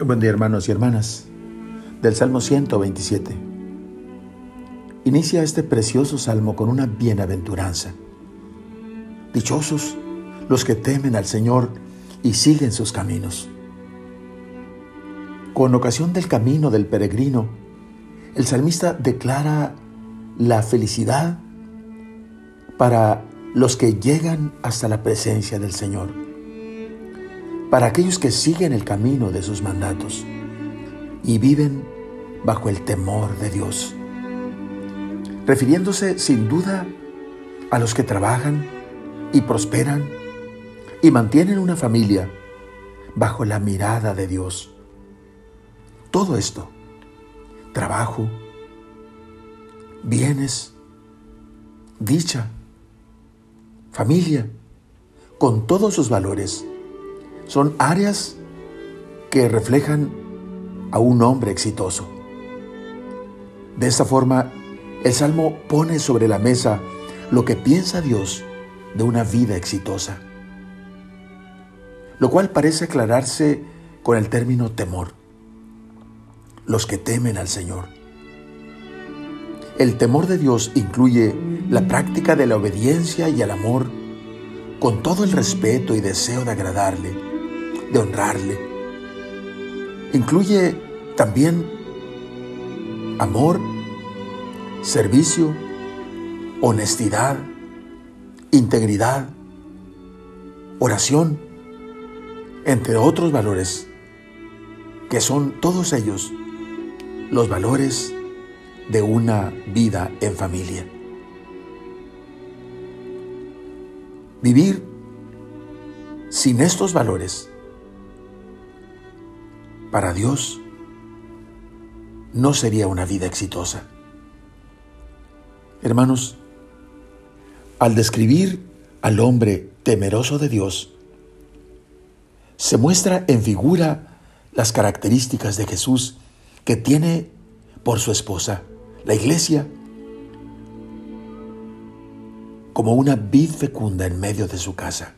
Buen día hermanos y hermanas del Salmo 127. Inicia este precioso salmo con una bienaventuranza. Dichosos los que temen al Señor y siguen sus caminos. Con ocasión del camino del peregrino, el salmista declara la felicidad para los que llegan hasta la presencia del Señor, para aquellos que siguen el camino de sus mandatos y viven bajo el temor de Dios, refiriéndose sin duda a los que trabajan y prosperan y mantienen una familia bajo la mirada de Dios. Todo esto, trabajo, bienes, dicha, familia, con todos sus valores, son áreas que reflejan a un hombre exitoso. De esta forma, el Salmo pone sobre la mesa lo que piensa Dios de una vida exitosa lo cual parece aclararse con el término temor. Los que temen al Señor. El temor de Dios incluye la práctica de la obediencia y el amor con todo el respeto y deseo de agradarle, de honrarle. Incluye también amor, servicio, honestidad, integridad, oración, entre otros valores, que son todos ellos los valores de una vida en familia. Vivir sin estos valores para Dios no sería una vida exitosa. Hermanos, al describir al hombre temeroso de Dios, se muestra en figura las características de Jesús que tiene por su esposa, la iglesia, como una vid fecunda en medio de su casa.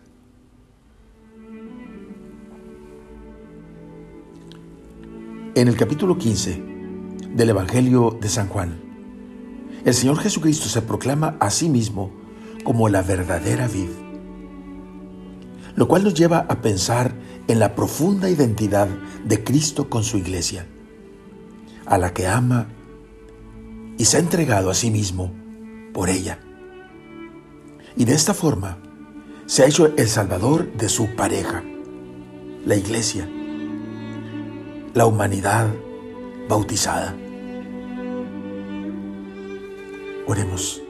En el capítulo 15 del Evangelio de San Juan, el Señor Jesucristo se proclama a sí mismo como la verdadera vid lo cual nos lleva a pensar en la profunda identidad de Cristo con su iglesia, a la que ama y se ha entregado a sí mismo por ella. Y de esta forma se ha hecho el Salvador de su pareja, la iglesia, la humanidad bautizada. Oremos.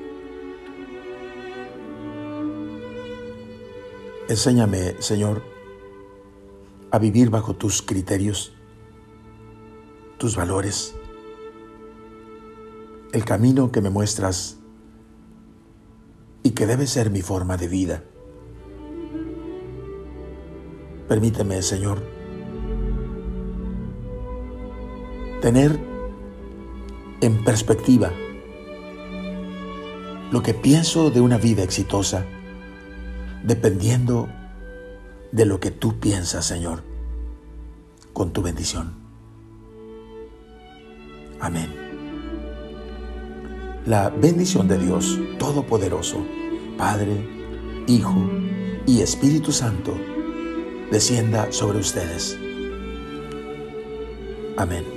Enséñame, Señor, a vivir bajo tus criterios, tus valores, el camino que me muestras y que debe ser mi forma de vida. Permíteme, Señor, tener en perspectiva lo que pienso de una vida exitosa dependiendo de lo que tú piensas, Señor, con tu bendición. Amén. La bendición de Dios Todopoderoso, Padre, Hijo y Espíritu Santo, descienda sobre ustedes. Amén.